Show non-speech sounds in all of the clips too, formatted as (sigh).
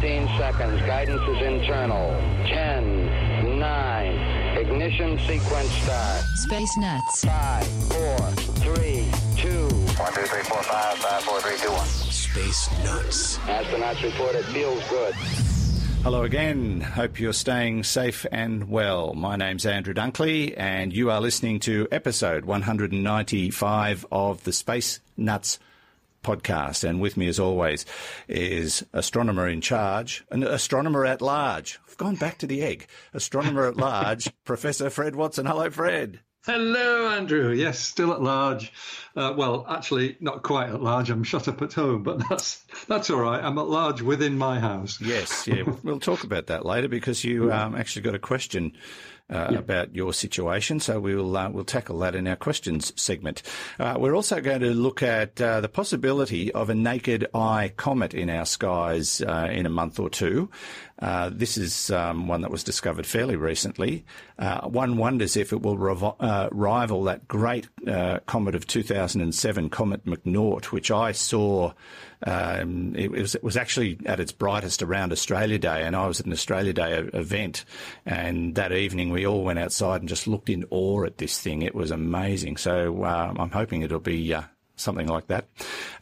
15 seconds. Guidance is internal. 10, 9, ignition sequence start. Space Nuts. 5, 4, 3, 2. 1, 2, 3, 4, 5, 5, 4, 3, 2, 1. Space Nuts. Astronauts report it feels good. Hello again. Hope you're staying safe and well. My name's Andrew Dunkley, and you are listening to episode 195 of the Space Nuts podcast. And with me, as always, is astronomer in charge, an astronomer at large. I've gone back to the egg. Astronomer at large, (laughs) Professor Fred Watson. Hello, Fred. Hello, Andrew. Yes, still at large. Uh, well, actually, not quite at large. I'm shut up at home, but (laughs) that's that's all right. I'm at large within my house. Yes, yeah. (laughs) we'll talk about that later because you um, actually got a question uh, yeah. about your situation. So we'll uh, we'll tackle that in our questions segment. Uh, we're also going to look at uh, the possibility of a naked eye comet in our skies uh, in a month or two. Uh, this is um, one that was discovered fairly recently. one wonders if it will rev- rival that great comet of 2007, Comet McNaught, which I saw um, it, was, it, was, actually at its brightest around Australia Day, and I was at an Australia Day event. And that evening, we all went outside and just looked in awe at this thing. It was amazing. So uh, I'm hoping it'll be uh, something like that.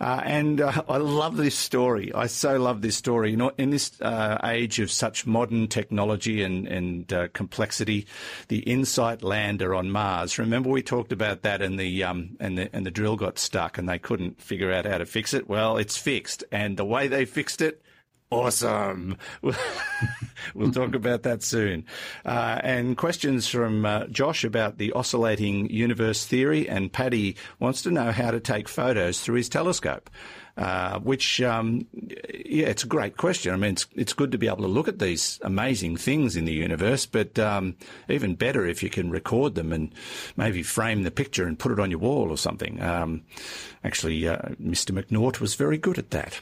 Uh, and uh, (laughs) I love this story. I so love this story. You know, in this uh, age of such modern technology and, and uh, complexity, the InSight lander on Mars. Remember we talked about that, and the um, and the and the drill got stuck, and they couldn't figure out how to fix it. Well, it's fixed, and the way they fixed it awesome. (laughs) we'll talk about that soon. Uh, and questions from uh, Josh about the oscillating universe theory, and Paddy wants to know how to take photos through his telescope. Uh, which, um, yeah, it's a great question. I mean, it's it's good to be able to look at these amazing things in the universe, but um, even better if you can record them and maybe frame the picture and put it on your wall or something. Um, actually, uh, Mr. McNaught was very good at that.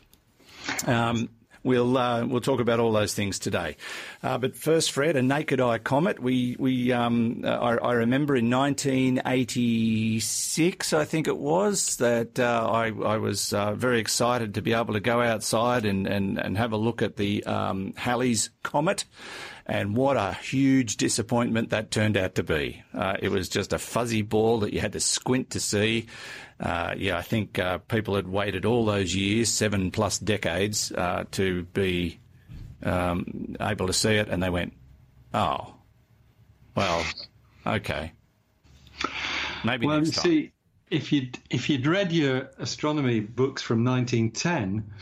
Um, We'll uh, we'll talk about all those things today. Uh, but first, Fred, a naked eye comet. We we um, I, I, remember in 1986, I think it was, that uh, I I was uh, very excited to be able to go outside and and, and have a look at the um, Halley's comet. And what a huge disappointment that turned out to be. Uh, it was just a fuzzy ball that you had to squint to see. Uh, yeah, I think uh, people had waited all those years, seven plus decades, uh, to be um, able to see it, and they went, "Oh, well, okay, maybe well, next time." Well see, if you'd if you'd read your astronomy books from 1910,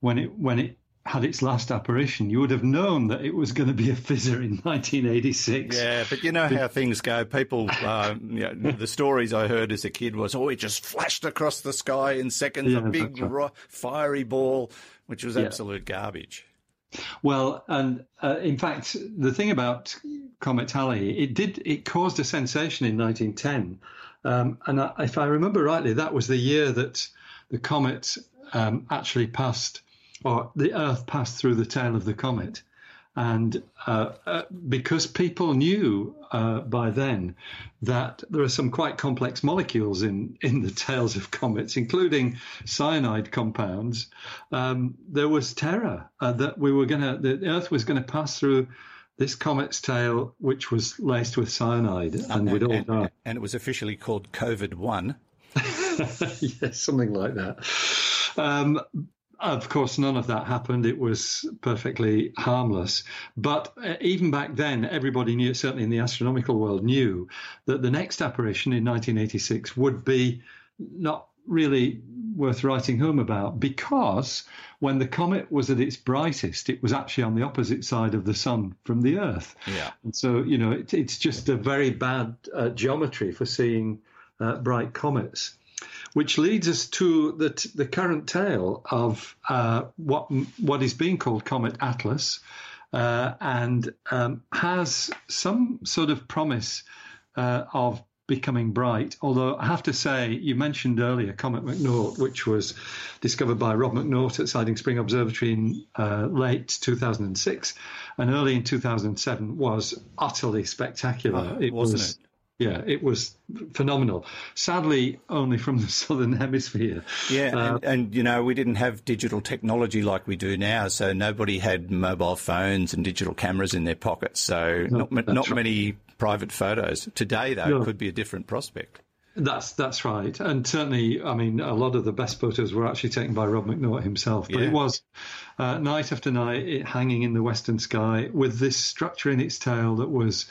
when it when it had its last apparition, you would have known that it was going to be a fizzer in 1986. Yeah, but you know how things go. People, um, you know, the stories I heard as a kid was, oh, it just flashed across the sky in seconds, yeah, a big right. ro- fiery ball, which was yeah. absolute garbage. Well, and uh, in fact, the thing about Comet Halley, it did it caused a sensation in 1910, um, and I, if I remember rightly, that was the year that the comet um, actually passed or the Earth passed through the tail of the comet. And uh, uh, because people knew uh, by then that there are some quite complex molecules in, in the tails of comets, including cyanide compounds, um, there was terror uh, that we were going to, the Earth was going to pass through this comet's tail, which was laced with cyanide, and, and we'd all die. And it was officially called COVID 1. (laughs) yes, something like that. Um, of course, none of that happened. It was perfectly harmless. But uh, even back then, everybody knew, certainly in the astronomical world, knew that the next apparition in 1986 would be not really worth writing home about because when the comet was at its brightest, it was actually on the opposite side of the sun from the Earth. Yeah. And so, you know, it, it's just a very bad uh, geometry for seeing uh, bright comets which leads us to the, the current tale of uh, what what is being called Comet Atlas, uh, and um, has some sort of promise uh, of becoming bright. Although I have to say, you mentioned earlier Comet McNaught, which was discovered by Rob McNaught at Siding Spring Observatory in uh, late 2006 and early in 2007, was utterly spectacular. Oh, it wasn't was, it? Yeah, it was phenomenal. Sadly, only from the (laughs) southern hemisphere. Yeah, uh, and, and, you know we didn't have digital technology like we do now, so nobody had mobile phones and digital cameras in their pockets. So no, not not right. many private photos today. Though no. could be a different prospect. That's that's right, and certainly, I mean, a lot of the best photos were actually taken by Rob McNaught himself. But yeah. it was uh, night after night, it hanging in the western sky with this structure in its tail that was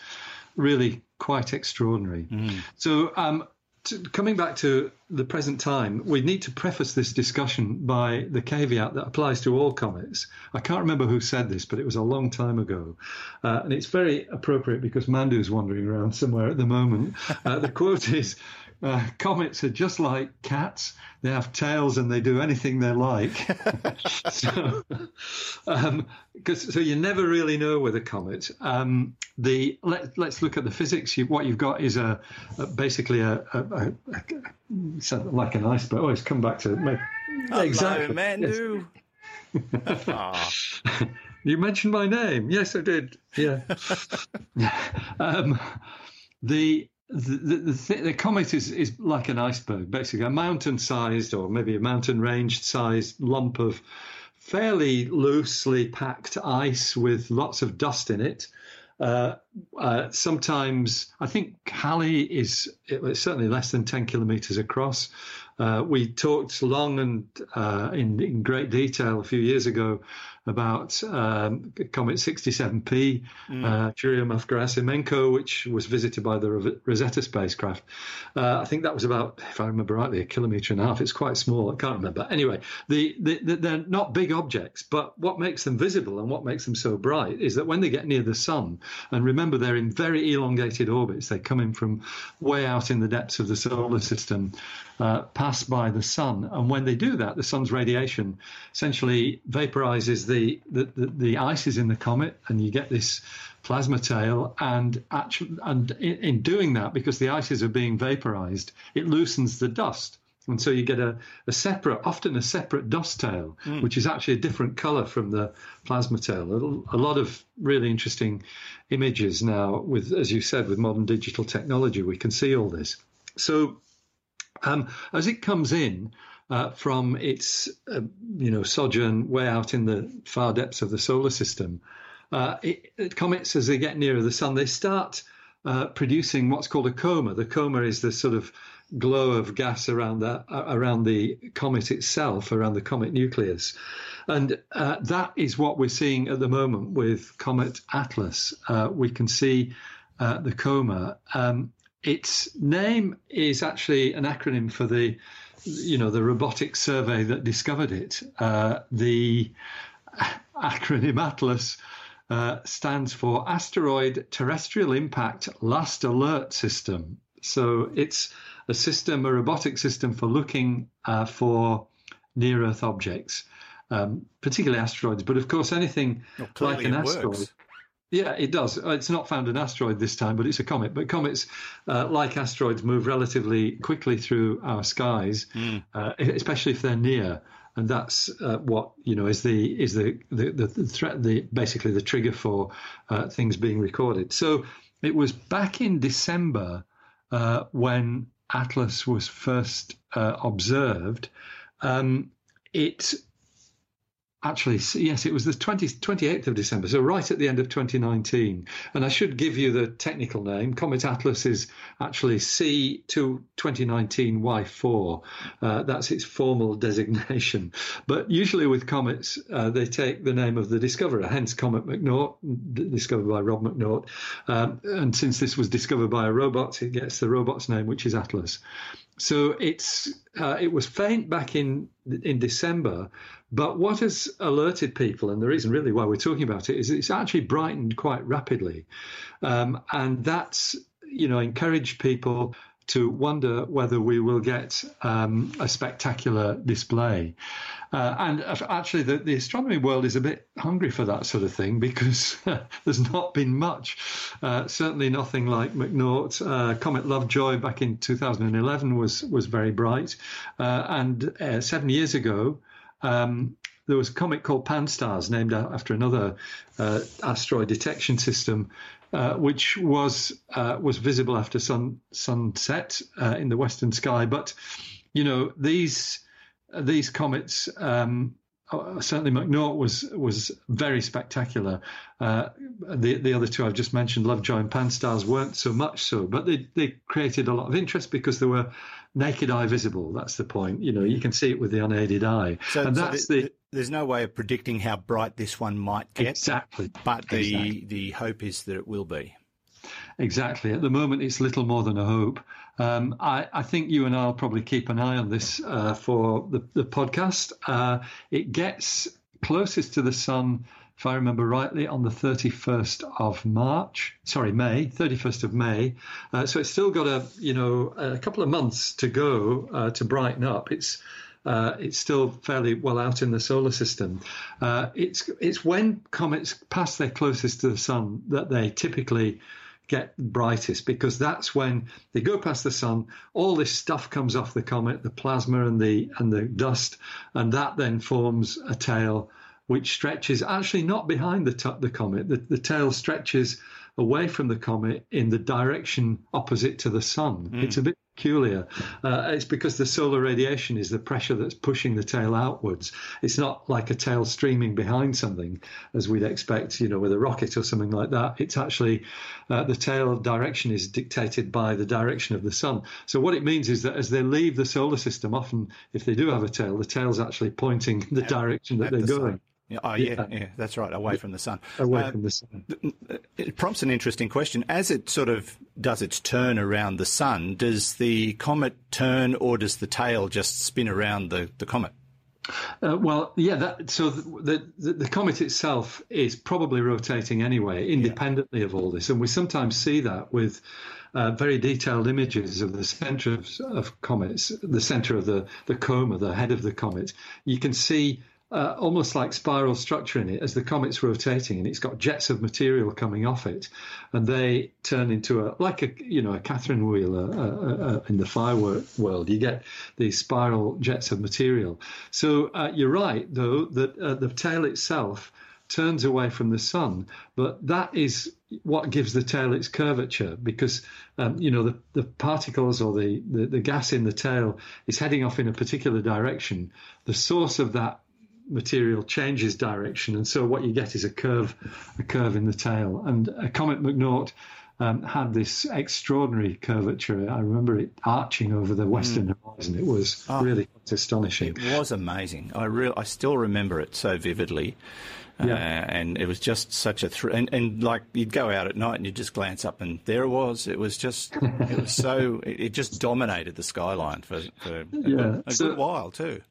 really quite extraordinary. Mm. So, um, to, coming back to the present time, we need to preface this discussion by the caveat that applies to all comets. I can't remember who said this, but it was a long time ago. Uh, and it's very appropriate because Mandu's wandering around somewhere at the moment. Uh, the quote is uh, (laughs) comets are just like cats. They have tails and they do anything they like. (laughs) (laughs) so, um, so you never really know with a comet. Um, the let, us look at the physics. You, what you've got is a, a basically a, a, a, like an iceberg. Oh, it's come back to me. exactly. Mandu. Yes. you mentioned my name. Yes, I did. Yeah. um, the the, the, the, comet is, is like an iceberg, basically a mountain sized or maybe a mountain range sized lump of fairly loosely packed ice with lots of dust in it. Uh, uh, sometimes I think Halley is certainly less than 10 kilometers across. Uh, we talked long and uh, in, in, great detail a few years ago about um, Comet 67P, mm. uh, Churyumov-Gerasimenko, which was visited by the Rosetta spacecraft. Uh, I think that was about, if I remember rightly, a kilometre and a half. It's quite small. I can't remember. Anyway, the, the, the, they're not big objects, but what makes them visible and what makes them so bright is that when they get near the sun, and remember they're in very elongated orbits, they come in from way out in the depths of the solar system, uh, pass by the sun. And when they do that, the sun's radiation essentially vaporizes the, the, the, the ices in the comet, and you get this plasma tail. And, actually, and in, in doing that, because the ices are being vaporized, it loosens the dust. And so you get a, a separate, often a separate dust tail, mm. which is actually a different color from the plasma tail. A, a, lot of really interesting images now with, as you said, with modern digital technology, we can see all this. So um, as it comes in uh, from its, uh, you know, sojourn way out in the far depths of the solar system, uh, it, it comets as they get nearer the sun, they start uh, producing what's called a coma. The coma is the sort of glow of gas around the uh, around the comet itself, around the comet nucleus, and uh, that is what we're seeing at the moment with Comet Atlas. we can see the coma. Um, its name is actually an acronym for the, you know, the robotic survey that discovered it. Uh, the acronym ATLAS uh, stands for Asteroid Terrestrial Impact Last Alert System. So it's a system, a robotic system for looking uh, for near Earth objects, um, particularly asteroids, but of course anything well, like an asteroid. Works. Yeah, it does. Uh, it's not found an asteroid this time, but it's a comet. But comets, uh, like asteroids, move relatively quickly through our skies, mm. uh, especially if they're near. And that's uh, what you know is the is the the, the, threat, the basically the trigger for uh, things being recorded. So it was back in December uh, when Atlas was first observed. Um, it Actually, yes, it was the 20, 28th of December, so right at the end of 2019. And I should give you the technical name. Comet Atlas is actually C2019Y4. Uh, that's its formal designation. But usually with comets, uh, they take the name of the discoverer, hence Comet McNaught, discovered by Rob McNaught. Um, and since this was discovered by a robot, it gets the robot's name, which is Atlas. So it's uh, it was faint back in in December, but what has alerted people, and the reason really why we're talking about it, is it's actually brightened quite rapidly, um, and that's you know encouraged people to wonder whether we will get um, a spectacular display. Uh, and actually, the, the, astronomy world is a bit hungry for that sort of thing (laughs) because there's not been much. Uh, certainly, nothing like McNaught. Uh, Comet Lovejoy back in 2011 was was very bright, uh, and uh, seven years ago. Um, there was a comet called Pan-STARRS, named after another uh, asteroid detection system, uh, which was uh, was visible after sun sunset uh, in the western sky. But you know these these comets. Um, uh, certainly, McNaught was was very spectacular. Uh, the the other two I've just mentioned, Lovejoy and Pan-STARRS, weren't so much so, but they they created a lot of interest because they were naked eye visible. That's the point. You know, you can see it with the unaided eye, So, and so that's the- the there's no way of predicting how bright this one might get, exactly. but the Exactly. the hope is that it will be. Exactly. At the moment, it's little more than a hope. Um, I, I think you and I'll probably keep an eye on this uh, for the, the podcast. Uh, it gets closest to the sun, if I remember rightly, on the 31st of March. Sorry, May, 31st of May. Uh, so it's still got a you know a couple of months to go uh, to brighten up. It's uh, it's still fairly well out in the solar system. Uh, it's it's when comets pass their closest to the sun that they typically get brightest because that's when they go past the sun all this stuff comes off the comet the plasma and the and the dust and that then forms a tail which stretches actually not behind the to- the comet the, the tail stretches away from the comet in the direction opposite to the sun. It's a bit peculiar. Uh, it's because the solar radiation is the pressure that's pushing the tail outwards. It's not like a tail streaming behind something as we'd expect you know with a rocket or something like that. It's actually uh, the tail direction is dictated by the direction of the sun. So what it means is that as they leave the solar system often if they do have a tail the tail's actually pointing (laughs) the direction that At they're the going Yeah, oh, yeah, Yeah. yeah, that's right, away from the sun. away Uh, from the sun It prompts an interesting question. As it sort of does its turn around the sun, does the comet turn or does the tail just spin around the, the comet? Uh, well, yeah. That, so the, the the comet itself is probably rotating anyway, independently of all this, and we sometimes see that with uh, very detailed images of the center of, of comets, the center of the the coma, the head of the comet. You can see. Uh, almost like spiral structure in it as the comet's rotating and it's got jets of material coming off it. And they turn into a like a you know a catherine wheel uh, uh, uh, in the firework world. You get these spiral jets of material. So uh, you're right though that uh, the tail itself turns away from the sun but that is what gives the tail its curvature because um, you know the, the particles or the, the, the gas in the tail is heading off in a particular direction. The source of that material changes direction, and so what you get is a curve, a curve in the tail. And a Comet McNaught um, had this extraordinary curvature. I remember it arching over the western horizon. It was really quite astonishing. It was amazing. I real, I still remember it so vividly. Uh, and it was just such a thr- and, and like you'd go out at night and you'd just glance up and there it was. It was just it was so it, it just dominated the skyline for, for a, (laughs) Yeah. a So- good while too.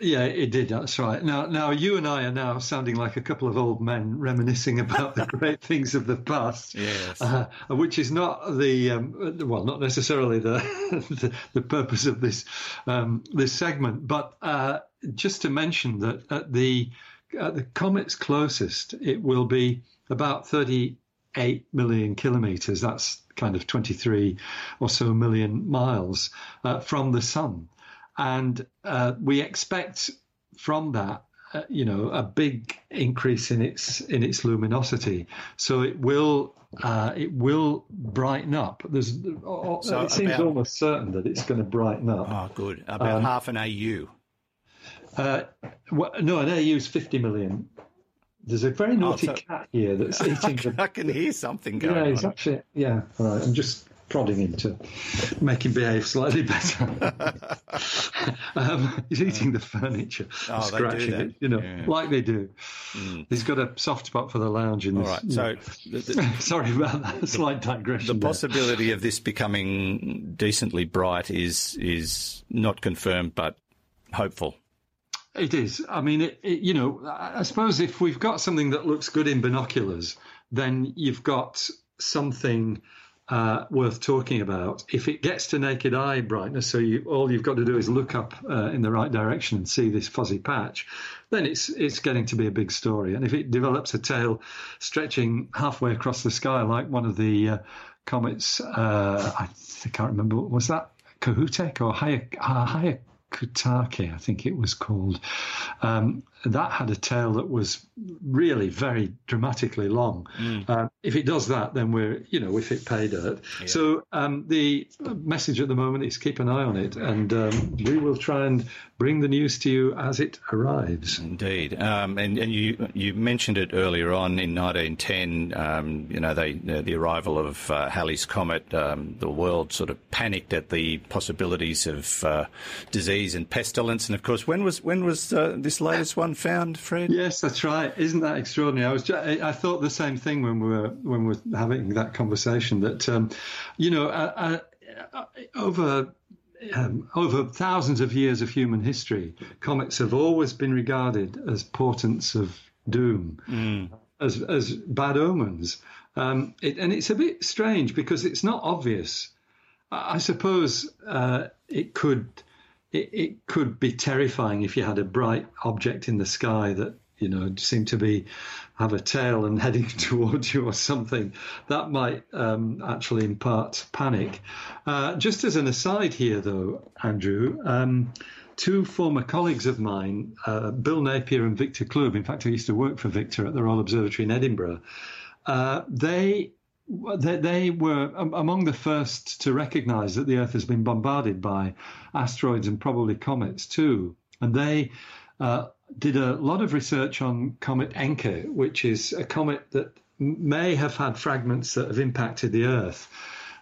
Yeah, it did. That's right. Now, now you and I are now sounding like a couple of old men reminiscing about the (laughs) great things of the past. Yes. uh, which is not the um, well, not necessarily the (laughs) the, the purpose of this um, this segment, but uh, just to mention that at the at the comet's closest, it will be about thirty eight million kilometers. That's kind of twenty three or so million miles uh, from the sun, and uh, we expect from that uh, you know a big increase in its in its luminosity so it will uh, it will brighten up there's uh, So it seems about- almost certain that it's going to brighten up Oh, good. About Um, half an AU. uh, wha- no an AU is 50 million there's a very naughty so- cat here that's (laughs) eating the I can hear something going yeah on. actually yeah all right i'm just prodding him to make him behave slightly better (laughs) um, he's eating the furniture Oh, scratching it you know Yeah. like they do he's got a soft spot for the lounge in All this right. So the, the, (laughs) Sorry about that slight digression. the there. possibility of this becoming decently bright is is not confirmed, but hopeful. It is. I mean, it, it, you know, I suppose if we've got something that looks good in binoculars, then you've got something uh, worth talking about. If it gets to naked eye brightness, so you all you've got to do is look up uh, in the right direction and see this fuzzy patch, then it's it's getting to be a big story. And if it develops a tail stretching halfway across the sky, like one of the uh, comets, uh, I, I can't remember, was that Kohoutek or Hayek? Uh, I think it was called. Um, that had a tail that was really very dramatically long. Mm. Uh, if it does that, then we're, you know, if it pay dirt. Yeah. So um, the message at the moment is keep an eye on it, and um, we will try and bring the news to you as it arrives. Indeed, um, and, and you you mentioned it earlier on in 1910. Um, you know, they uh, the arrival of uh, Halley's comet. Um, the world sort of panicked at the possibilities of uh, disease and pestilence, and of course, when was when was uh, this latest one? Found, Fred? Yes, that's right. Isn't that extraordinary? I was just, I thought the same thing when we were when we were having that conversation. That um, you know, uh, uh, over um, over thousands of years of human history, comets have always been regarded as portents of doom, mm. as as bad omens. Um, it, and it's a bit strange because it's not obvious. I, I suppose uh, it could it, it could be terrifying if you had a bright object in the sky that you know seemed to be have a tail and (laughs) heading towards you or something. That might um, actually impart panic. Uh, just as an aside here though andrew um, two former colleagues of mine uh, bill napier and victor clube in fact i used to work for victor at the royal observatory in edinburgh uh, they they, they were among the first to recognize that the Earth has been bombarded by asteroids and probably comets too. And they uh, did a lot of research on Comet Encke, which is a comet that may have had fragments that have impacted the Earth.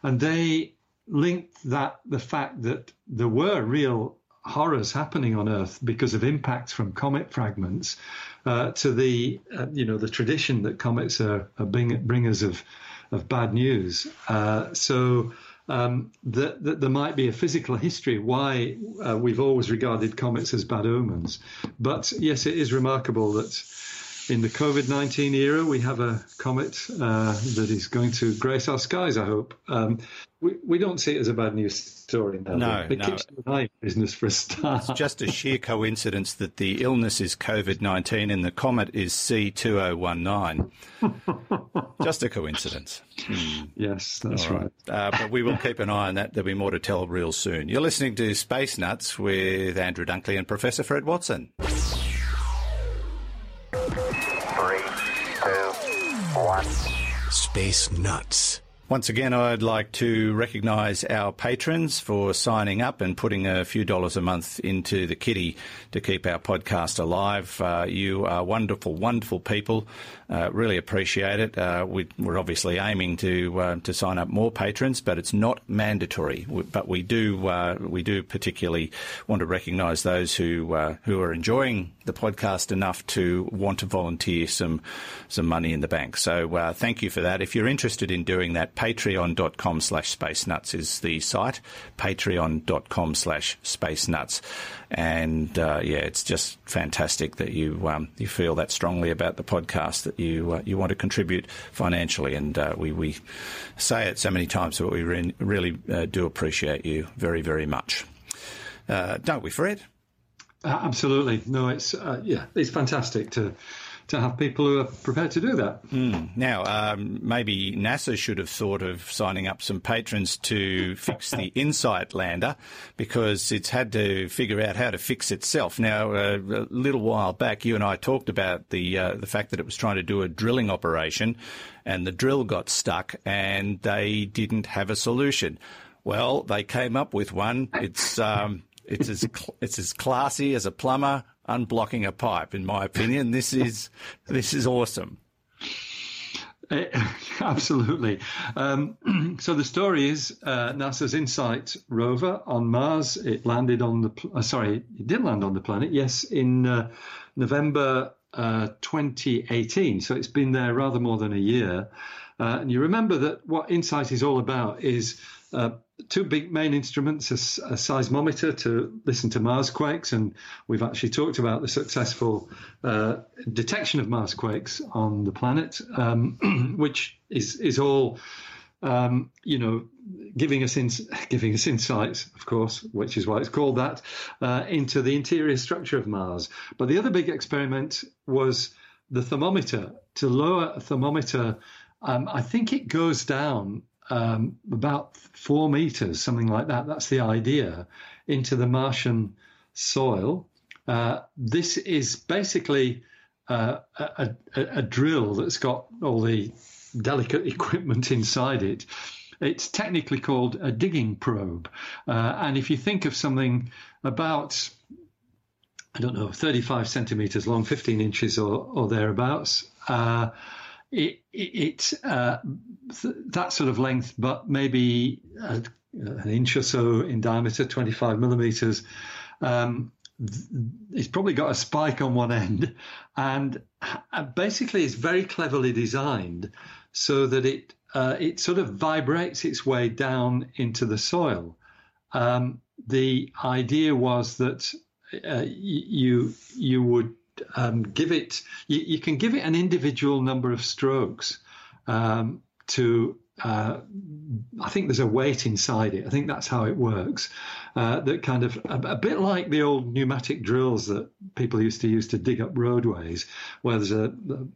And they linked that the fact that there were real horrors happening on Earth because of impacts from comet fragments uh, to the uh, you know the tradition that comets are, are bringers of of bad news. Uh, so um, that, that, there might be a physical history why uh, we've always regarded comets as bad omens. But yes, it is remarkable that in the COVID 19 era, we have a comet uh, that is going to grace our skies, I hope. Um, we, we don't see it as a bad news story now. No, it no. keeps the eye business for a start. It's just a sheer coincidence that the illness is COVID 19 and the comet is C2019. (laughs) just a coincidence. Hmm. Yes, that's right. right. Uh, but we will keep an eye on that. There'll be more to tell real soon. You're listening to Space Nuts with Andrew Dunkley and Professor Fred Watson. Space Nuts. Once again, I'd like to recognise our patrons for signing up and putting a few dollars a month into the kitty to keep our podcast alive. Uh, you are wonderful, wonderful people. Uh, really appreciate it. Uh, we, are obviously aiming to uh, to sign up more patrons, but it's not mandatory. But we do uh, we do particularly want to recognise those who uh, who are enjoying the podcast enough to want to volunteer some some money in the bank. So thank you for that. If you're interested in doing that, patreon.com slash space nuts is the site. Patreon.com slash space nuts. And uh, yeah, it's just fantastic that you um, you feel that strongly about the podcast that you uh, you want to contribute financially. And uh, we we say it so many times, but we re- really uh, do appreciate you very very much, uh, don't we, Fred? absolutely. No, it's uh, yeah, it's fantastic to to have people who are prepared to do that. Mm. Now, um, maybe NASA should have thought of signing up some patrons to fix the (laughs) InSight lander because it's had to figure out how to fix itself. Now, uh, a little while back, you and I talked about the uh, the fact that it was trying to do a drilling operation, and the drill got stuck, and they didn't have a solution. Well, they came up with one. It's um, it's as it's as classy as a plumber unblocking a pipe. In my opinion, this is this is awesome. Uh, (laughs) absolutely. Um, (clears throat) so the story is uh, NASA's InSight rover on Mars. It landed on the pl- uh, sorry, it did land on the planet. Yes, in uh, November uh, 2018. So it's been there rather more than a year. Uh, and you remember that what InSight is all about is two big main instruments a, a, seismometer to listen to Mars quakes, and we've actually talked about the successful uh, detection of Mars quakes on the planet, um, (clears throat) which is is all um, you know giving us in, (laughs) giving us insights, of course, which is why it's called that, uh, into the interior structure of Mars. But the other big experiment was the thermometer. To lower a thermometer, um, I think it goes down um, about four meters, something like that. That's the idea into the Martian soil. Uh, this is basically uh, a, a, a, drill that's got all the delicate (laughs) equipment inside it. It's technically called a digging probe. Uh, and if you think of something about, I don't know, 35 centimeters long, 15 inches or, or thereabouts, uh, it, it uh, th- that sort of length, but maybe a, an inch or so in diameter, 25 millimeters. Um, it's probably got a spike on one end, and uh, basically it's very cleverly designed so that it uh, it sort of vibrates its way down into the soil. Um, the idea was that uh, you you would um, give it you, you, can give it an individual number of strokes um, to uh, I think there's a weight inside it. I think that's how it works. Uh, that kind of a, a, bit like the old pneumatic drills that people used to use to dig up roadways, where there's a,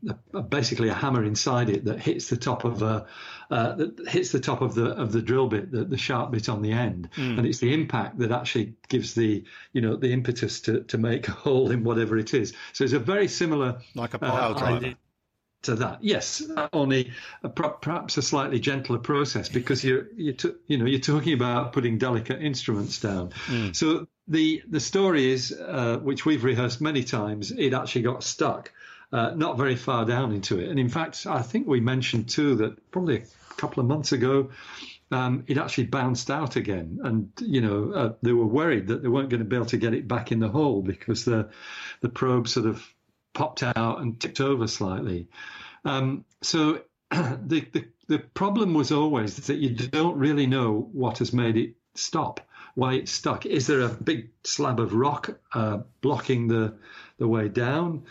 a, a basically a hammer inside it that hits the top of a uh, that hits the top of the of the drill bit, the, the sharp bit on the end, mm. and it's the impact that actually gives the you know the impetus to to make a hole in whatever it is. So it's a very similar like a pile uh, driver to that. Yes, only a, perhaps a slightly gentler process because you're you you know you're talking about putting delicate instruments down. Mm. So the the story is, uh, which we've rehearsed many times, it actually got stuck. Uh, not very far down into it. And in fact, I think we mentioned too that probably a couple of months ago, um, it actually bounced out again. And, you know, uh, they were worried that they weren't going to be able to get it back in the hole because the, the probe sort of popped out and tipped over slightly. Um, so (clears throat) the, the, the problem was always that you don't really know what has made it stop, why it's stuck. Is there a big slab of rock uh, blocking the the way down,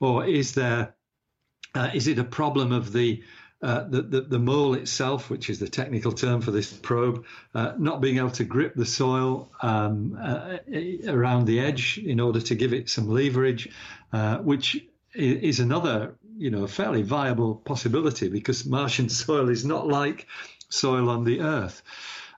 or is there uh, is it a problem of the uh, the, the, the, mole itself, which is the technical term for this probe, uh, not being able to grip the soil um, uh, around the edge in order to give it some leverage, uh, which is another, you know, fairly viable possibility because Martian (laughs) soil is not like soil on the Earth.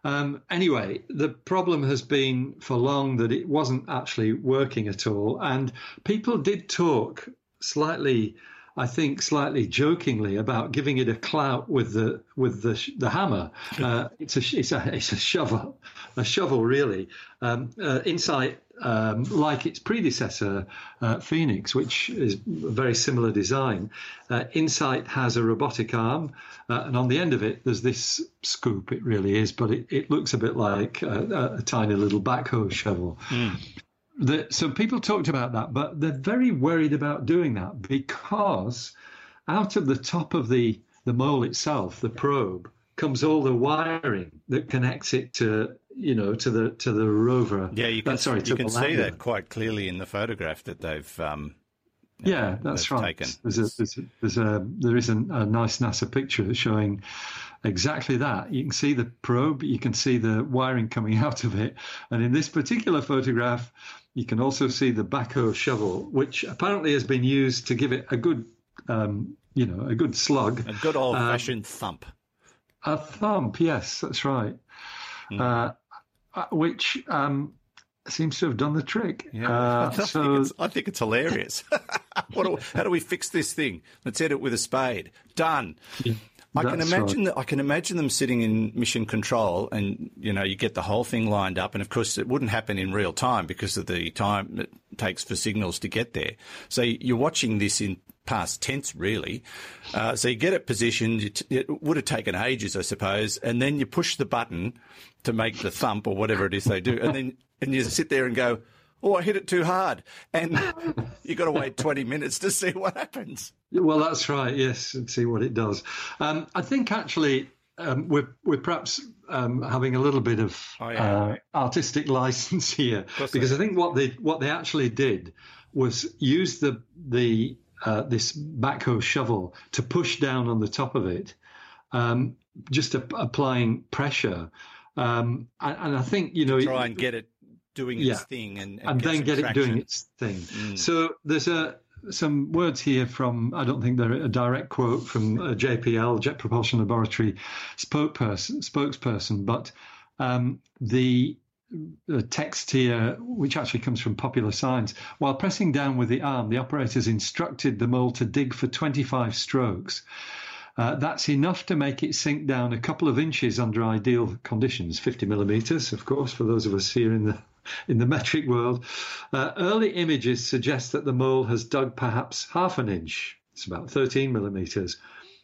Um, anyway, the problem has been for long that it wasn't actually working at all, and people did talk slightly I think slightly jokingly about giving it a clout with the with the the hammer. (laughs) Uh, it's a it's a it's a shovel, a shovel really. Um, uh, Insight, um, like its predecessor, uh, Phoenix, which is a very similar design. Uh, Insight has a robotic arm, uh, and on the end of it, there's this scoop. It really is, but it, it looks a bit like a, a tiny little backhoe shovel. Mm the, so people talked about that, but they're very worried about doing that because out of the top of the, the mole itself, the probe, comes all the wiring that connects it to you know to the to the rover. Yeah, you can, uh, sorry, you can see that quite clearly in the photograph that they've. Um, yeah, that's right. Taken. There's a, there's a, there's a there is a, a nice NASA picture showing exactly that. You can see the probe, you can see the wiring coming (laughs) out of it, and in this particular photograph, you can also see the backhoe shovel, which apparently has been used to give it a good, um, you know, a good slug. A good old fashioned um, thump. A thump, yes, that's right. Mm. Uh, uh, which um, seems to have done the trick. Yeah, uh, (laughs) I, so, think I, think it's, hilarious. (laughs) do, how do we fix this thing? Let's hit it with a spade. Done. Yeah. I can imagine right. that. I can imagine them sitting in mission control, and you know, you get the whole thing lined up, and of course, it wouldn't happen in real time because of the time it takes for signals to get there. So you're watching this in past tense, really. Uh, so you get it positioned. It, it, would have taken ages, I suppose, and then you push the button to make the thump or whatever it is they do, and then and you sit there and go, oh, I hit it too hard. And (laughs) you've got to wait 20 minutes to see what happens. Well, that's right. Yes, and see what it does. Um, I think actually um, we're, we're perhaps um, having a little bit of oh, yeah, uh, artistic (laughs) license here because I think what they what they actually did was use the the uh, this backhoe shovel to push down on the top of it, um, just a, applying pressure. Um, and, and, I think you know try and get it doing its thing and, and, and then get traction. it doing its thing. Mm. So there's a some words here from I don't think they're a direct quote from a JPL Jet Propulsion Laboratory spokesperson, spokesperson but um, the a text here, which actually comes from Popular Science. While pressing down with the arm, the operators instructed the mole to dig for 25 strokes. Uh, that's enough to make it sink down a couple of inches under ideal conditions, 50 millimeters, of course, for those of us here in the in the metric world. Uh, early images suggest that the mole has dug perhaps half an inch. It's about 13 millimeters.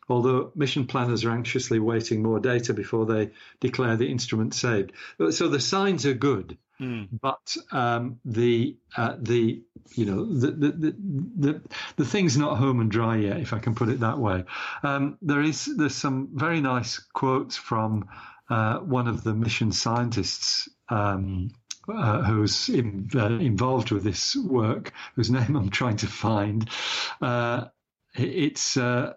Although mission planners are anxiously waiting more data before they declare the instrument saved. So the signs are good. Mm. But um, the uh, the you know the, the the, the the thing's not home and dry yet, if I can put it that way. Um, there is there's some very nice quotes from uh, one of the mission scientists um, uh, who's in, uh, involved with this work, whose (laughs) name I'm trying to find. Uh, it's uh,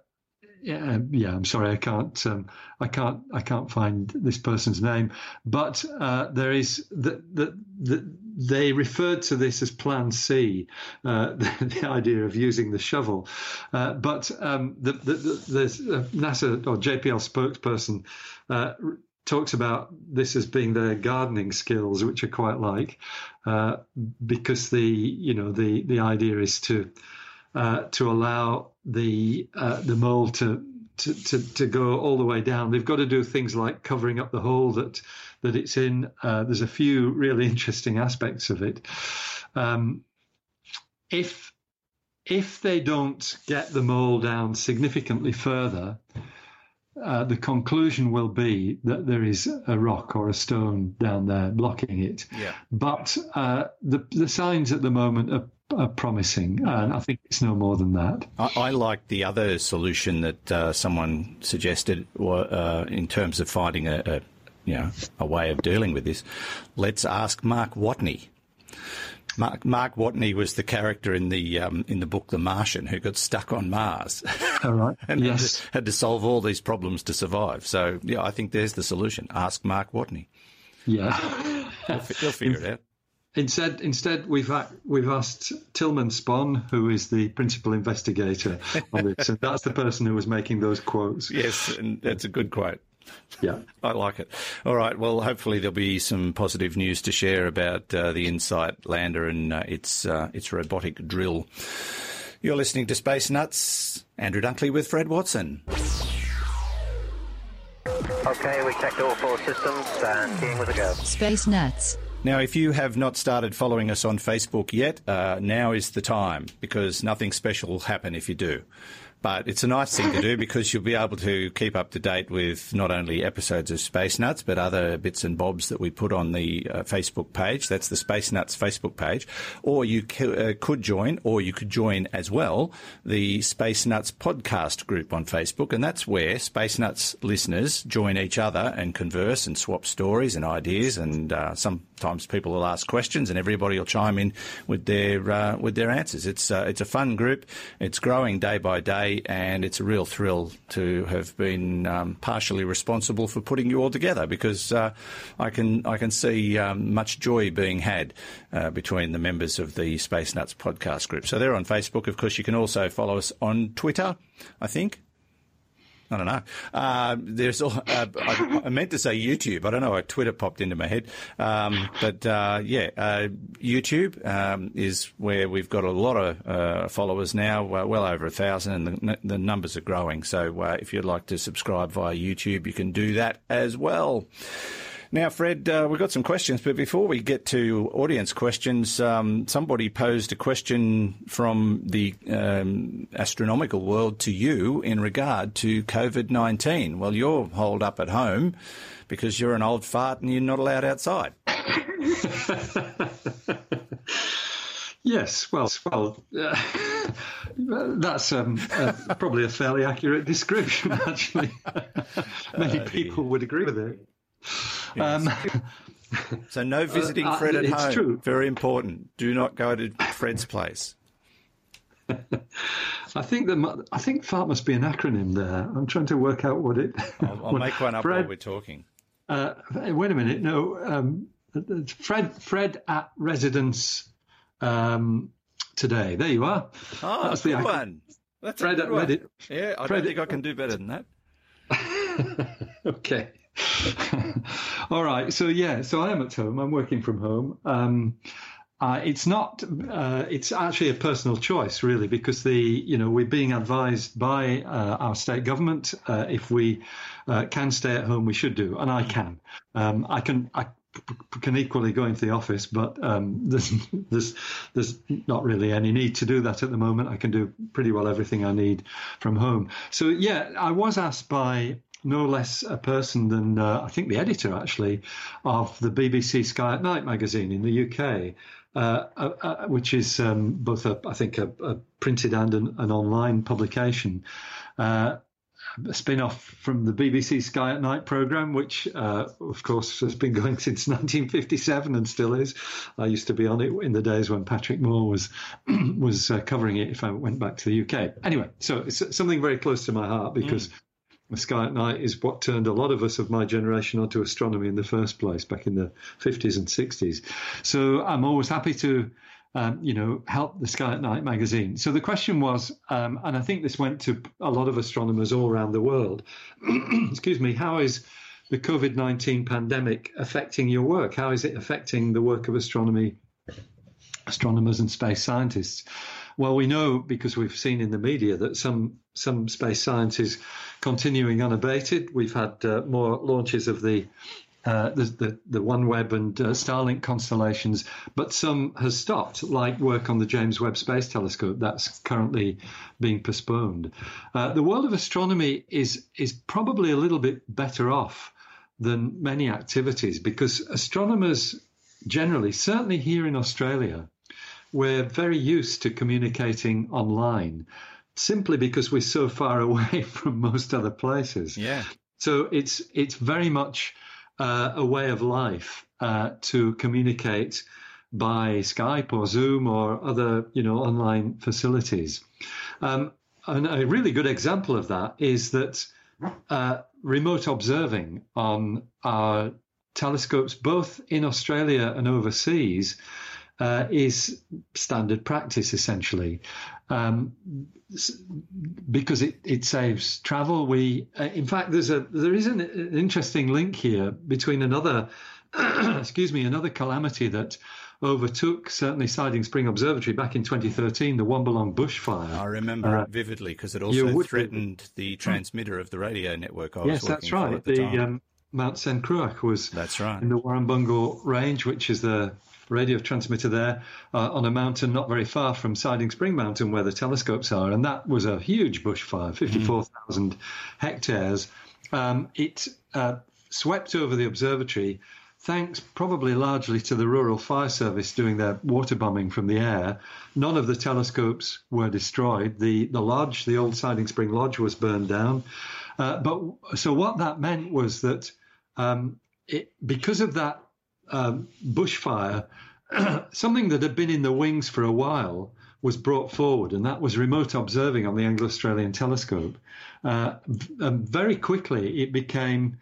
yeah, yeah, I'm sorry, I can't, um, I can't, I can't find this person's name. But uh, there is that the, the, they referred to this as Plan C, uh, the, (laughs) the, idea of using the shovel. But um, the, the, the, NASA or JPL spokesperson talks about this as being their gardening skills, which are quite like, uh, because the you know the the idea is to uh, to allow the uh, the mole to, to, to to go all the way down. They've got to do things like covering up the hole that that it's in. Uh, there's a few really interesting aspects of it. Um, if if they don't get the mole down significantly further, uh, the conclusion will be that there is a rock or a stone down there blocking it. Yeah. But uh, the the signs at the moment are are promising, and I think it's no more than that. I, I like the other solution that uh, someone suggested uh, in terms of finding a, a, you know a way of dealing with this. Let's ask Mark Watney. Mark, Mark Watney was the character in the um, in the book The Martian who got stuck on Mars. All right. (laughs) and yes. had, to, had to solve all these problems to survive. So yeah, I think there's the solution. Ask Mark Watney. Yeah. (laughs) he'll, he'll figure it out. Instead, instead we've we've asked Tilman Spohn, who is the principal investigator on this, and that's the person who was making those quotes. (laughs) Yes, and that's a good quote. Yeah, (laughs) I like it. All right. Well, hopefully there'll be some positive news to share about uh, the InSight lander and uh, its uh, its robotic drill. You're listening to Space Nuts. Andrew Dunkley with Fred Watson. Okay, we checked all four systems and keying with a go. Space Nuts. Now, if you have not started following us on Facebook yet, uh, now is the time because nothing special will happen if you do. But it's a nice thing to do because you'll be able to keep up to date with not only episodes of Space Nuts, but other bits and bobs that we put on the uh, Facebook page. That's the Space Nuts Facebook page. Or you c- uh, could join, or you could join as well, the Space Nuts podcast group on Facebook. And that's where Space Nuts listeners join each other and converse and swap stories and ideas. And uh, sometimes people will ask questions and everybody will chime in with their, uh, with their answers. It's, uh, it's a fun group. It's growing day by day and it's a real thrill to have been um, partially responsible for putting you all together because uh, I can I can see um, much joy being had uh, between the members of the Space Nuts podcast group. So they're on Facebook. Of course, you can also follow us on Twitter. I think I don't know. There's uh, I, I, meant to say YouTube. I don't know Twitter popped into my head. Um, but uh, yeah, uh, YouTube um, is where we've got a lot of uh, followers now, well over a thousand, and the, the, numbers are growing. So uh, if you'd like to subscribe via YouTube, you can do that as well. Now, Fred, uh, we've got some questions, but before we get to audience questions, um, somebody posed a question from the um, astronomical world to you in regard to COVID 19. Well, you're holed up at home because you're an old fart and you're not allowed outside. (laughs) Yes, well, well, uh, (laughs) that's um, uh, probably a fairly accurate description. (laughs) Actually, many people would agree with it. Um, (laughs) so no visiting uh, Fred at it's home. True. Very important. Do not go to Fred's place. (laughs) I think that I think FART must be an acronym there. I'm trying to work out what it. I'll, I'll (laughs) make one up Fred, while we're talking. Uh, wait a minute. No, um, Fred. Fred at residence um, today. There you are. Oh, that's the one. That's Fred at one. Reddit. Yeah, I Fred, don't think I can do better than that. okay. (laughs) All right. So yeah. So I am at home. I'm working from home. Um, uh, it's not. Uh, it's actually a personal choice, really, because the you know we're being advised by uh, our state government uh, if we uh, can stay at home, we should do, and I can. Um, I can. I can equally go into the office, but um, (laughs) there's, there's there's not really any need to do that at the moment. I can do pretty well everything I need from home. So yeah, I was asked by no less a person than uh, I think the editor actually of the BBC Sky at Night magazine in the UK, uh, uh, uh, which is um, both a I think a, a printed and an, an online publication. Uh, a spin-off from the BBC Sky at Night program, which uh, of course has been going (laughs) since 1957 and still is. I used to be on it in the days when Patrick Moore was (clears throat) was uh, covering it. If I went back to the UK, anyway, so it's something very close to my heart because. Mm. The Sky at Night is what turned a lot of us of my generation onto astronomy in the first place back in the 50s and 60s. So I'm always happy to um, you know, help the Sky at Night magazine. So the question was, um, and I think this went to a lot of astronomers all around the world. (clears throat) excuse me, how is the COVID 19 pandemic affecting your work? How is it affecting the work of astronomy, astronomers, and space scientists? Well, we know because we've seen in the media that some some space science is continuing unabated. We've had uh, more launches of the uh, the, the, the OneWeb and uh, Starlink constellations, but some has stopped, like work on the James Webb Space Telescope. That's currently being postponed. Uh, the world of astronomy is is probably a little bit better off than many activities because astronomers generally, certainly here in Australia, we're very used to communicating online simply because we're so far (laughs) away from most other places. Yeah. So it's it's very much uh, a way of life uh, to communicate by Skype or Zoom or other, you know, online facilities. Um, and a really good example of that is that uh, remote observing on our telescopes, both in Australia and overseas, uh, is standard practice essentially. Um, because it, it saves travel. We, uh, in fact, there's a there is an, an interesting link here between another, (clears throat) excuse me, another calamity that overtook certainly Siding Spring Observatory back in 2013, the Wambelong bushfire. I remember uh, it vividly because it also threatened the transmitter of the radio network I yes, that's right. the, the um, Mount Cenn Cruaich was that's right in the Warrumbungle Range, which is the radio transmitter there uh, on a mountain not very far from Siding Spring Mountain, where the telescopes are, and that was a huge bushfire, 54,000 mm. hectares. Um, it uh, swept over the observatory, thanks probably largely to the Rural Fire Service doing their water bombing from the air. None of the telescopes were destroyed. The the lodge, the old Siding Spring Lodge, was burned down. Uh, but so what that meant was that um, it, because of that um, bushfire, (clears throat) something that had been in the wings for a while was brought forward, and that was remote observing on the Anglo-Australian telescope. Uh, and very quickly, it became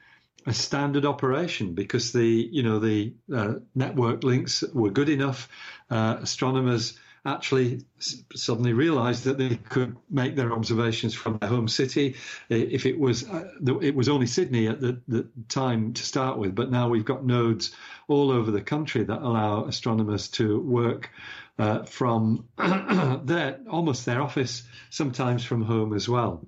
a standard operation because the you know the uh, network links were good enough. Uh, astronomers actually suddenly realized that they could make their observations from their home city. If it was, uh, it was only Sydney at the, the, time to start with, but now we've got nodes all over the country that allow astronomers to work uh, from (clears throat) their almost their office, sometimes from home as well.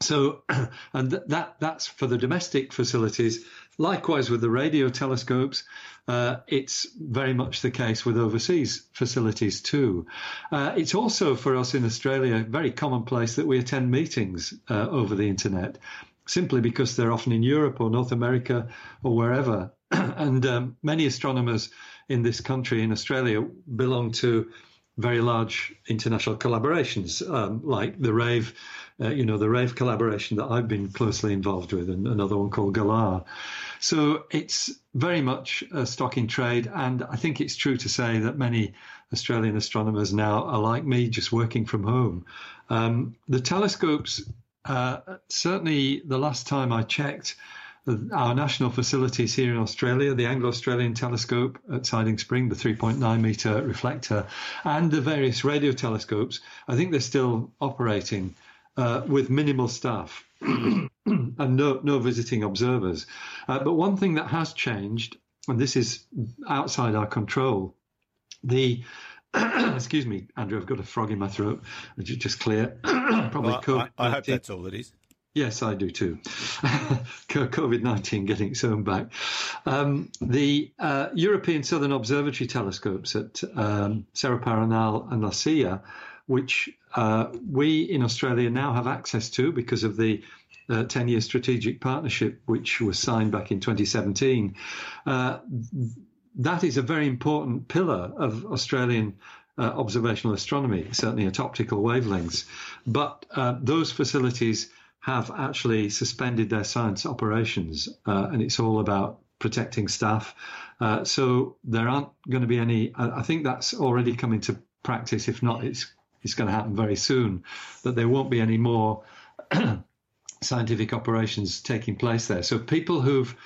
So, (clears throat) and that that's for the domestic facilities. Likewise, with the radio telescopes, uh, it's very much the case with overseas facilities too. Uh, it's also for us in Australia very commonplace that we attend meetings uh, over the internet, simply because they're often in Europe or North America or wherever. (clears throat) and um, many astronomers in this country, in Australia, belong to very large international collaborations um, like the Rave uh, you know, the Rave collaboration that I've been closely involved with, and another one called GALAH. So it's very much a stock in trade, and I think it's true to say that many Australian astronomers now are like me, just working from home. Um, the telescopes, uh, certainly the last time I checked, our national facilities here in Australia, the Anglo Australian telescope at Siding Spring, the 3.9 metre reflector, and the various radio telescopes, I think they're still operating uh, with minimal staff. (clears throat) and no, no visiting observers. Uh, but one thing that has changed, and this is outside our control, the (clears throat) excuse me, Andrew, I've got a frog in my throat. Just clear. (clears throat) Probably well, I, I hope that's all it is. Yes, I do too. (laughs) COVID 19 getting its own back. Um, the uh, European Southern Observatory telescopes at um, Cerro Paranal and La Silla, which uh, we in Australia now have access to because of the 10 uh, year strategic partnership, which was signed back in 2017. Uh, that is a very important pillar of Australian uh, observational astronomy, certainly at optical wavelengths. But uh, those facilities have actually suspended their science operations, uh, and it's all about protecting staff. Uh, so there aren't going to be any. I think that's already come into practice. If not, it's it's going to happen very soon. That there won't be any more (clears throat) scientific operations taking place there. So people who've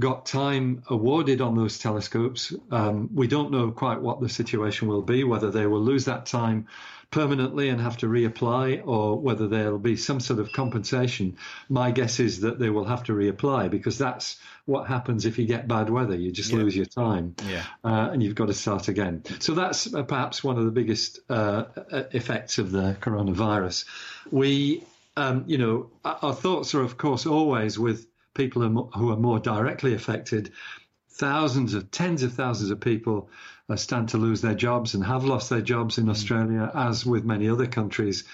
got time awarded on those telescopes, um, we don't know quite what the situation will be. Whether they will lose that time permanently and have to reapply, or whether there'll be some sort of compensation. My guess is that they will have to reapply because that's what happens if you get bad weather. You just yeah. lose your time, yeah. uh, and you've got to start again. So that's uh, perhaps one of the biggest uh, effects of the coronavirus. We, um, you know, our thoughts are of course always with people who are more directly affected. Thousands of tens of thousands of people uh, stand to lose their jobs and have lost their jobs in mm. Australia, as with many other countries.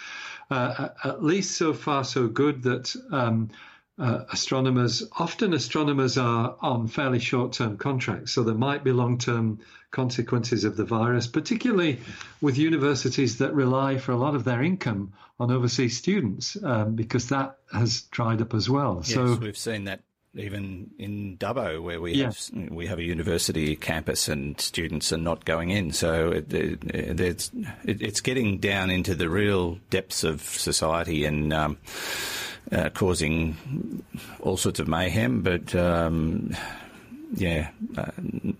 Uh, at least so far, so good that um, uh, astronomers, often astronomers are on fairly short term contracts, so there might be long term consequences of the virus, particularly with universities that rely for a lot of their income on overseas students, um, because that has dried up as well. Yes, so we've seen that even in Dubbo, where we yeah. have we have a university campus and students are not going in. So it, it, it's it, it's getting down into the real depths of society and. Um, uh, causing all sorts of mayhem, but um, yeah, uh,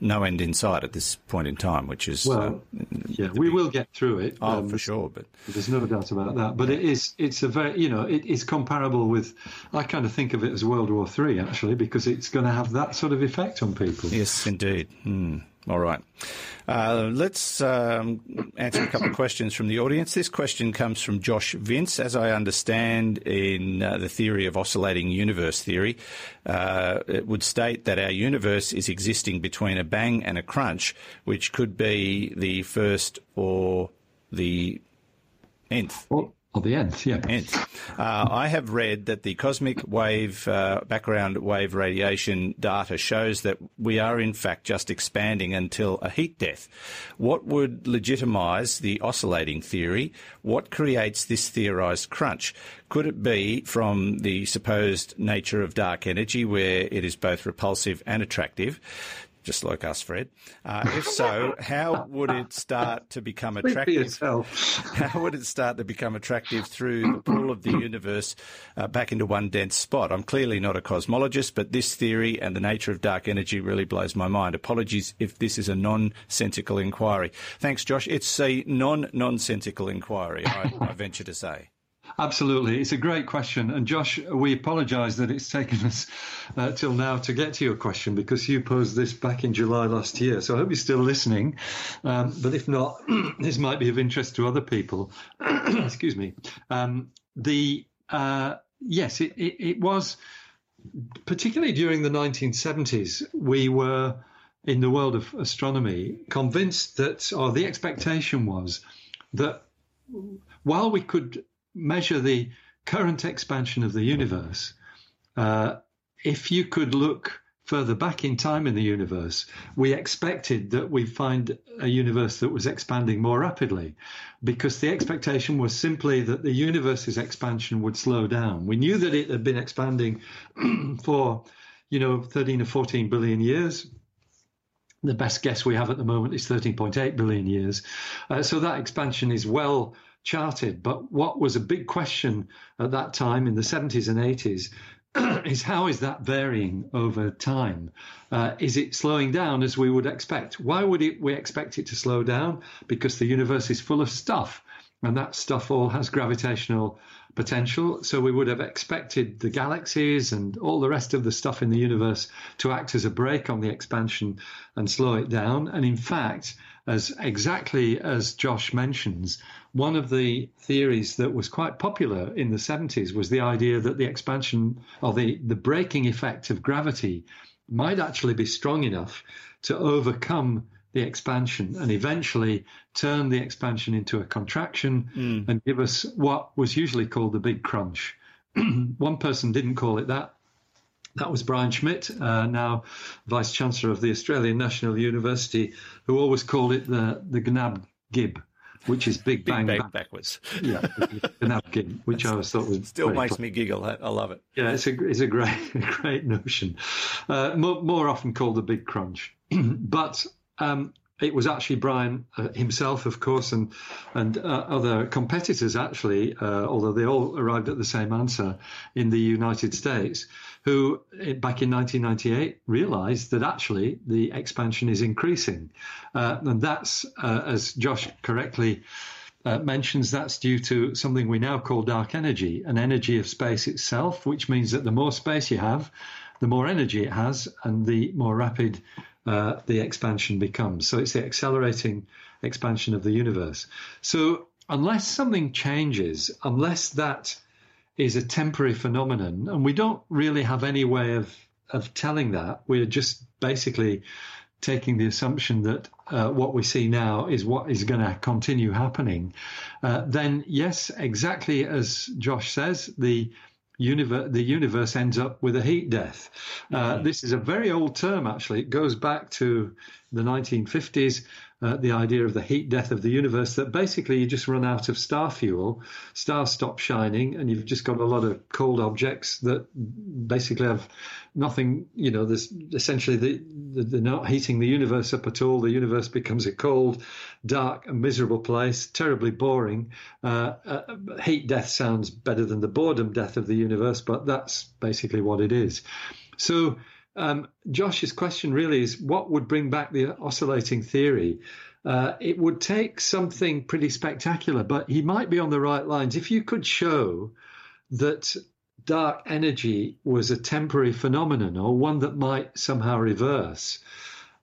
no end in sight at this point in time, which is well, uh, yeah, we big... will get through it. Oh, um, for sure, but there's no doubt about that. But it is, it's a very, you know, it, it's comparable with. I kind of think of it as World War Three actually, because it's going to have that sort of effect on people. Yes, indeed. Hmm. All right. Uh, let's um, answer a couple of questions from the audience. This question comes from Josh Vince. As I understand in uh, the theory of oscillating universe theory, uh, it would state that our universe is existing between a bang and a crunch, which could be the first or the nth. Well, or the nth, yeah. Nth. Uh, I have read that the cosmic wave, uh, background wave radiation data shows that we are in fact just expanding until a heat death. What would legitimise the oscillating theory? What creates this theorised crunch? Could it be from the supposed nature of dark energy, where it is both repulsive and attractive? Just like us, Fred. Uh, (laughs) if so, how would it start to become attractive? (laughs) How would it start to become attractive through the pull of the (clears throat) universe uh, back into one dense spot? I'm clearly not a cosmologist, but this theory and the nature of dark energy really blows my mind. Apologies if this is a nonsensical inquiry. Thanks, Josh. It's a non-nonsensical inquiry, I, I venture to say. Absolutely. It's a great question. And Josh, we apologise that it's taken us uh, till now to get to your question because you posed this back in July last year. So I hope you're still listening. Um, but if not, (clears throat) this might be of interest to other people. (clears throat) Excuse me. Um, the uh, Yes, it, it, it was, particularly during the 1970s, we were in the world of astronomy convinced that, or the expectation was that while we could measure the current expansion of the universe, uh, if you could look further back in time in the universe, we expected that we'd find a universe that was expanding more rapidly because the expectation was simply that the universe's expansion would slow down. We knew that it had been expanding (clears throat) for, you know, 13 or 14 billion years. The best guess we have at the moment is 13.8 billion years. Uh, so that expansion is well charted. But what was a big question at that time in the 70s and 80s (clears throat) is how is that varying over time? Uh, is it slowing down as we would expect? Why would it, we expect it to slow down? Because the universe is full of stuff, and that stuff all has gravitational potential. So we would have expected the galaxies and all the rest of the stuff in the universe to act as a brake on the expansion and slow it down. And in fact, as exactly as Josh mentions, one of the theories that was quite popular in the 70s was the idea that the expansion or the, the braking effect of gravity might actually be strong enough to overcome the expansion and eventually turn the expansion into a contraction mm. and give us what was usually called the big crunch. (clears throat) One person didn't call it that. That was Brian Schmidt, uh, now Vice Chancellor of the Australian National University, who always called it the, the GNAB Gib which is Big Bang, Bang backwards. Yeah, napkin, (laughs) which I always thought was still makes me giggle. I love it. Yeah, it's a it's a great (laughs) great notion. Uh, more, more often called the Big Crunch, (clears throat) but um, it was actually Brian uh, himself, of course, and and uh, other competitors actually, uh, although they all arrived at the same answer in the United States, who eh, back in 1998 realised that actually the expansion is increasing, uh, and that's uh, as Josh correctly. Uh, mentions that's due to something we now call dark energy, an energy of space itself, which means that the more space you have, the more energy it has, and the more rapid uh, the expansion becomes. So it's the accelerating expansion of the universe. So unless something changes, unless that is a temporary phenomenon, and we don't really have any way of of telling that, we're just basically taking the assumption that uh, what we see now is what is going to continue happening, uh, then yes, exactly as Josh says, the universe, the universe ends up with a heat death. Uh, mm-hmm. This is a very old term, actually. It goes back to the 1950s uh, the idea of the heat death of the universe that basically you just run out of star fuel, stars stop shining, and you've just got a lot of cold objects that basically have nothing, you know, there's essentially the, the, they're not heating the universe up at all. The universe becomes a cold, dark, and miserable place, terribly boring. Uh, uh, heat death sounds better than the boredom death of the universe, but that's basically what it is. So, um, Josh's question really is what would bring back the oscillating theory? Uh, it would take something pretty spectacular, but he might be on the right lines. If you could show that dark energy was a temporary phenomenon or one that might somehow reverse,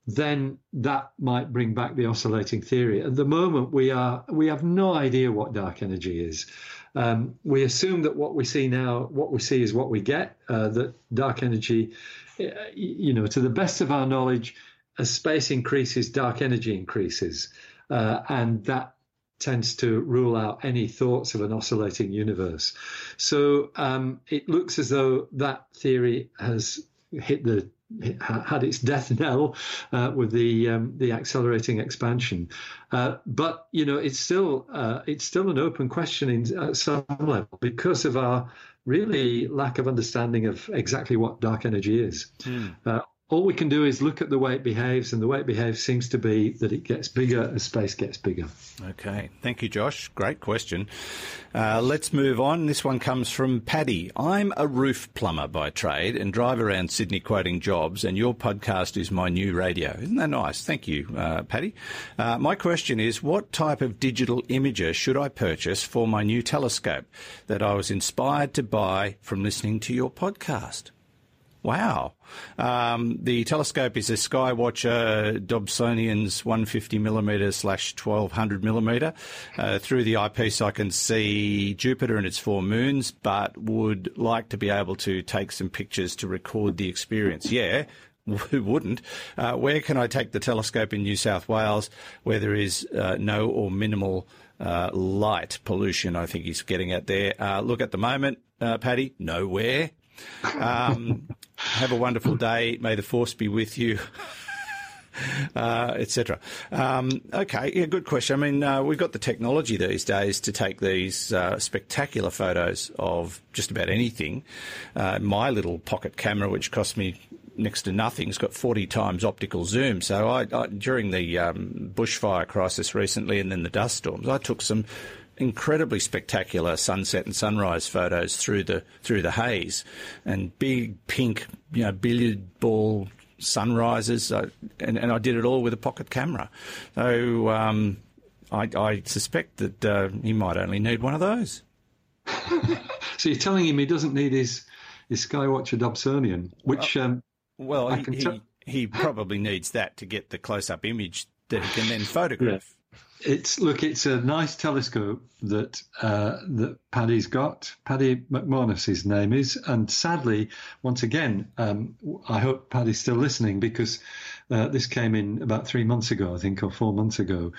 then that might bring back the oscillating theory. At the moment, we are we have no idea what dark energy is. Um, we assume that what we see now, what we see is what we get. Uh, that dark energy you know, to the best of our knowledge, as space increases, dark energy increases, uh, and that tends to rule out any thoughts of an oscillating universe. So um, it looks as though that theory has hit the had its death knell uh, with the um, the accelerating expansion, uh, but you know it's still uh, it's still an open question in, at some level because of our really lack of understanding of exactly what dark energy is. Mm. Uh, all we can do is look at the way it behaves, and the way it behaves seems to be that it gets bigger as space gets bigger. Okay, thank you, Josh. Great question. Uh, let's move on. This one comes from Paddy. I'm a roof plumber by trade and drive around Sydney quoting jobs, and your podcast is my new radio. Isn't that nice? Thank you, uh, Paddy. Uh, my question is what type of digital imager should I purchase for my new telescope that I was inspired to buy from listening to your podcast? Wow. Um, the telescope is a Skywatcher Dobsonian's 150 millimeter slash 1200 millimeter. Uh, through the eyepiece, I can see Jupiter and its four moons, but would like to be able to take some pictures to record the experience. Yeah. (laughs) Who wouldn't? Uh, where can I take the telescope in New South Wales where there is uh, no or minimal uh, light pollution? I think he's getting at there. Uh, look, at the moment, uh, Paddy, nowhere. Um, have a wonderful day. May the force be with you. (laughs) Uh, etc. Um, okay, yeah, good question. I mean, uh, we've got the technology these days to take these uh, spectacular photos of just about anything. Uh, my little pocket camera, which cost me next to nothing, has got 40 times optical zoom. So I, I during the um, bushfire crisis recently and then the dust storms, I took some incredibly spectacular sunset and sunrise photos through the through the haze, and big pink, you know, billiard ball sunrises, uh, and, and I did it all with a pocket camera. So um, I, I, suspect that uh, he might only need one of those. (laughs) So you're telling him he doesn't need his his Skywatcher Dobsonian, which um, Well, I he, can he, he probably needs that to get the close-up image that he can then (laughs) photograph. It's look, it's a nice telescope that uh, that Paddy's got. Paddy McManus, his name is, and sadly, once again, um, I hope Paddy's still listening because uh, this came in about three months ago, I think, or four months ago.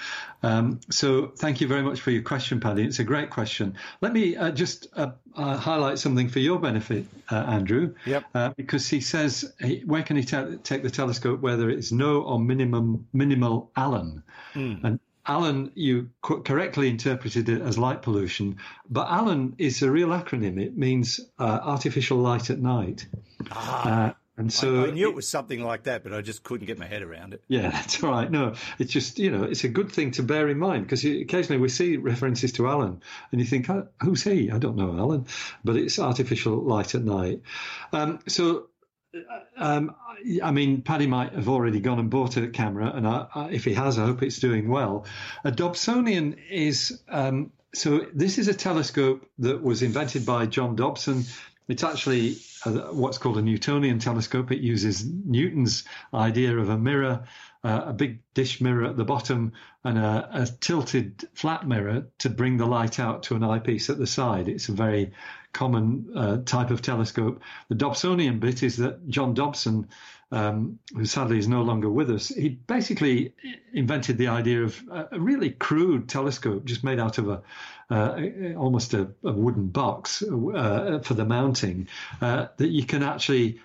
Um, so, thank you very much for your question, Paddy. It's a great question. Let me uh, just uh, uh, highlight something for your benefit, uh, Andrew. Yep. Uh, because he says, where can he ta- take the telescope? Whether it's no or minimum minimal Allen, and Alan, you correctly interpreted it as light pollution, but Alan is a real acronym. It means uh, artificial light at night. Uh, and so, I, I knew it was something like that, but I just couldn't get my head around it. yeah, (laughs) that's all right. No, it's just you know, it's a good thing to bear in mind because occasionally we see references to Alan, and you think, "Oh, who's he? I don't know Alan, but it's artificial light at night. Um, so. Um, I mean, Paddy might have already gone and bought a camera, and I, I, if he has, I hope it's doing well. A Dobsonian is um, so. This is a telescope that was invented by John Dobson. It's actually uh, what's called a Newtonian telescope. It uses Newton's idea of a mirror, uh, a big dish mirror at the bottom, and a, a tilted flat mirror to bring the light out to an eyepiece at the side. It's a very common uh, type of telescope. The Dobsonian bit is that John Dobson, um, who sadly is no longer with us, he basically invented the idea of a really crude telescope just made out of a uh, almost a, a, wooden box uh, for the mounting uh, that you can actually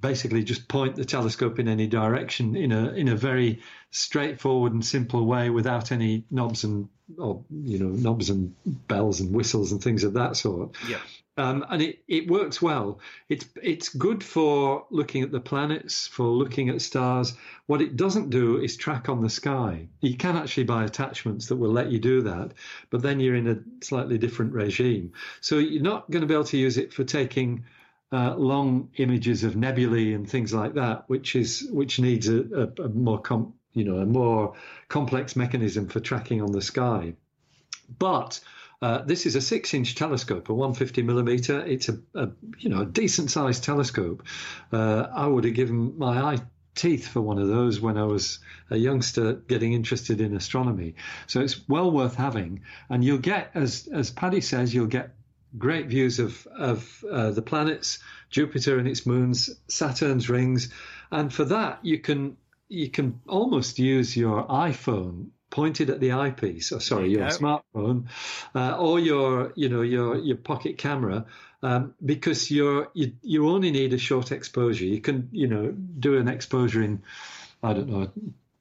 basically just point the telescope in any direction in a in a very straightforward and simple way without any knobs and or you know knobs and bells and whistles and things of that sort. Yeah. Um, and it, it works well. It's it's good for looking at the planets, for looking at stars. What it doesn't do is track on the sky. You can actually buy attachments that will let you do that, but then you're in a slightly different regime. So you're not going to be able to use it for taking uh, long images of nebulae and things like that, which is which needs a, a, a more com, you know a more complex mechanism for tracking on the sky. But uh, this is a six-inch telescope, a 150 millimeter. It's a, a you know a decent-sized telescope. Uh, I would have given my eye teeth for one of those when I was a youngster getting interested in astronomy. So it's well worth having, and you'll get, as as Paddy says, you'll get great views of of uh, the planets, Jupiter and its moons, Saturn's rings, and for that you can you can almost use your iPhone pointed at the eyepiece, or sorry, your smartphone, uh, or your you know your your pocket camera, um, because you're you you only need a short exposure. You can you know do an exposure in I don't know.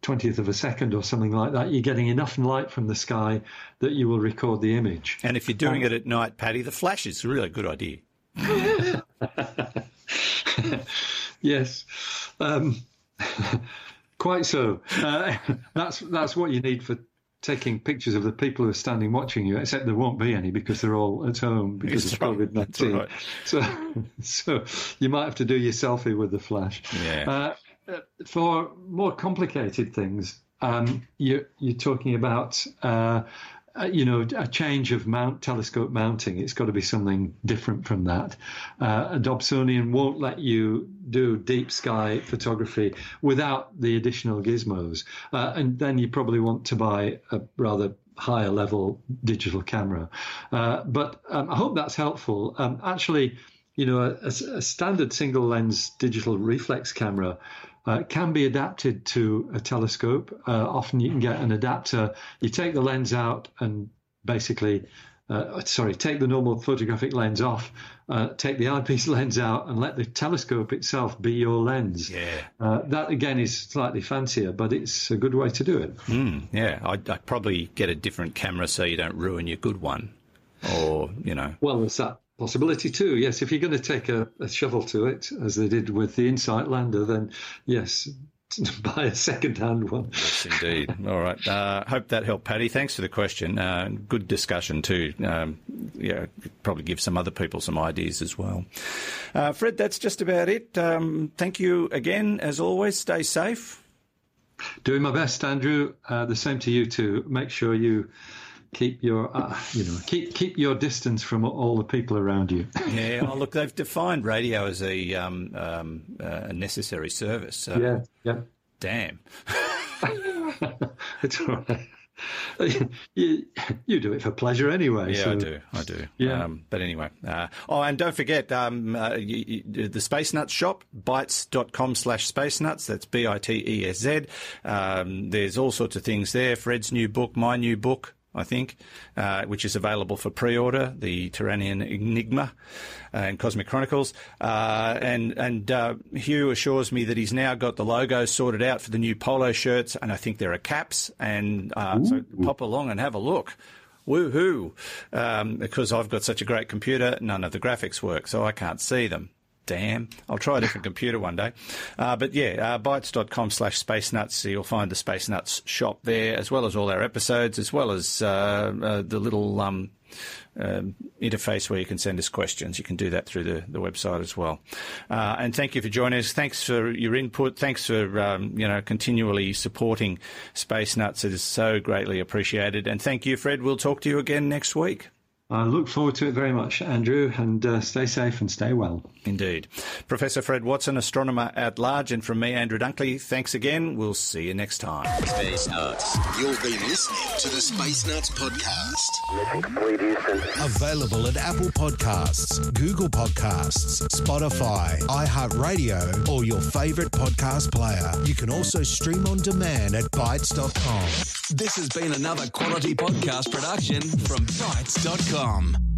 20th of a second or something like that, you're getting enough light from the sky that you will record the image. And if you're doing it at night, Paddy, the flash is a really good idea. (laughs) yes, um, (laughs) quite so. Uh, (laughs) that's that's what you need for taking pictures of the people who are standing watching you. Except there won't be any because they're all at home because That's of right. COVID nineteen. Right. So, so you might have to do your selfie with the flash. Yeah. Uh, for more complicated things, um, you, you're talking about. Uh, uh, you know, a change of mount telescope mounting. It's got to be something different from that. Uh, a Dobsonian won't let you do deep sky photography without the additional gizmos, uh, and then you probably want to buy a rather higher level digital camera. Uh, but um, I hope that's helpful. Um, actually, you know, a, a standard single lens digital reflex camera uh, can be adapted to a telescope. Uh, often you can get an adapter. You take the lens out and basically, uh, sorry, take the normal photographic lens off, uh, take the (laughs) eyepiece lens out, and let the telescope itself be your lens. Yeah. Uh, that again is slightly fancier, but it's a good way to do it. Mm, yeah, I'd, I'd probably get a different camera so you don't ruin your good one. Or, you know, Well, there's that possibility too. Yes, if you're going to take a, a shovel to it, as they did with the Insight Lander, then yes, (laughs) buy a second-hand one. Yes, indeed. All right. Uh, hope that helped, Paddy. Thanks for the question. Uh, good discussion too. Um, yeah, probably give some other people some ideas as well. Uh, Fred, that's just about it. Um, thank you again, as always. Stay safe. Doing my best, Andrew. Uh, the same to you too. Make sure you keep your uh, you know keep keep your distance from all the people around you. (laughs) yeah. Oh, look, they've defined radio as a um, um, uh, a necessary service. So yeah. Yeah. Damn. (laughs) (laughs) it's all right. you, you do it for pleasure anyway. Yeah, so. I do. I do. Yeah. Um, but anyway. Uh, oh, and don't forget um, uh, you, you, the Space Nuts shop, bitesz.com slash space nuts. That's B I T E S Z. Um, there's all sorts of things there. Fred's new book, my new book. I think, uh, which is available for pre-order, the Turanian Enigma and Cosmic Chronicles. Uh, and and uh, Hugh assures me that he's now got the logos sorted out for the new polo shirts, and I think there are caps. And uh, so pop along and have a look. Woohoo! Um, because I've got such a great computer, none of the graphics work, so I can't see them. Damn. I'll try a different computer one day. Uh, but yeah, uh, bitesz.com slash space nuts. So you'll find the Space Nuts shop there, as well as all our episodes, as well as uh, uh, the little um, um, interface where you can send us questions. You can do that through the, the website as well. Uh, and thank you for joining us. Thanks for your input. Thanks for um, you know continually supporting Space Nuts. It is so greatly appreciated. And thank you, Fred. We'll talk to you again next week. I look forward to it very much, Andrew, and uh, stay safe and stay well. Indeed. Professor Fred Watson, astronomer at large, and from me, Andrew Dunkley, thanks again. We'll see you next time. Space Nuts. You've been listening to the Space Nuts podcast. Mission complete, Houston. Available at Apple Podcasts, Google Podcasts, Spotify, iHeartRadio, or your favorite podcast player. You can also stream on demand at bitesz.com. This has been another quality podcast production from bitesz.com www.thebeatmaker.com.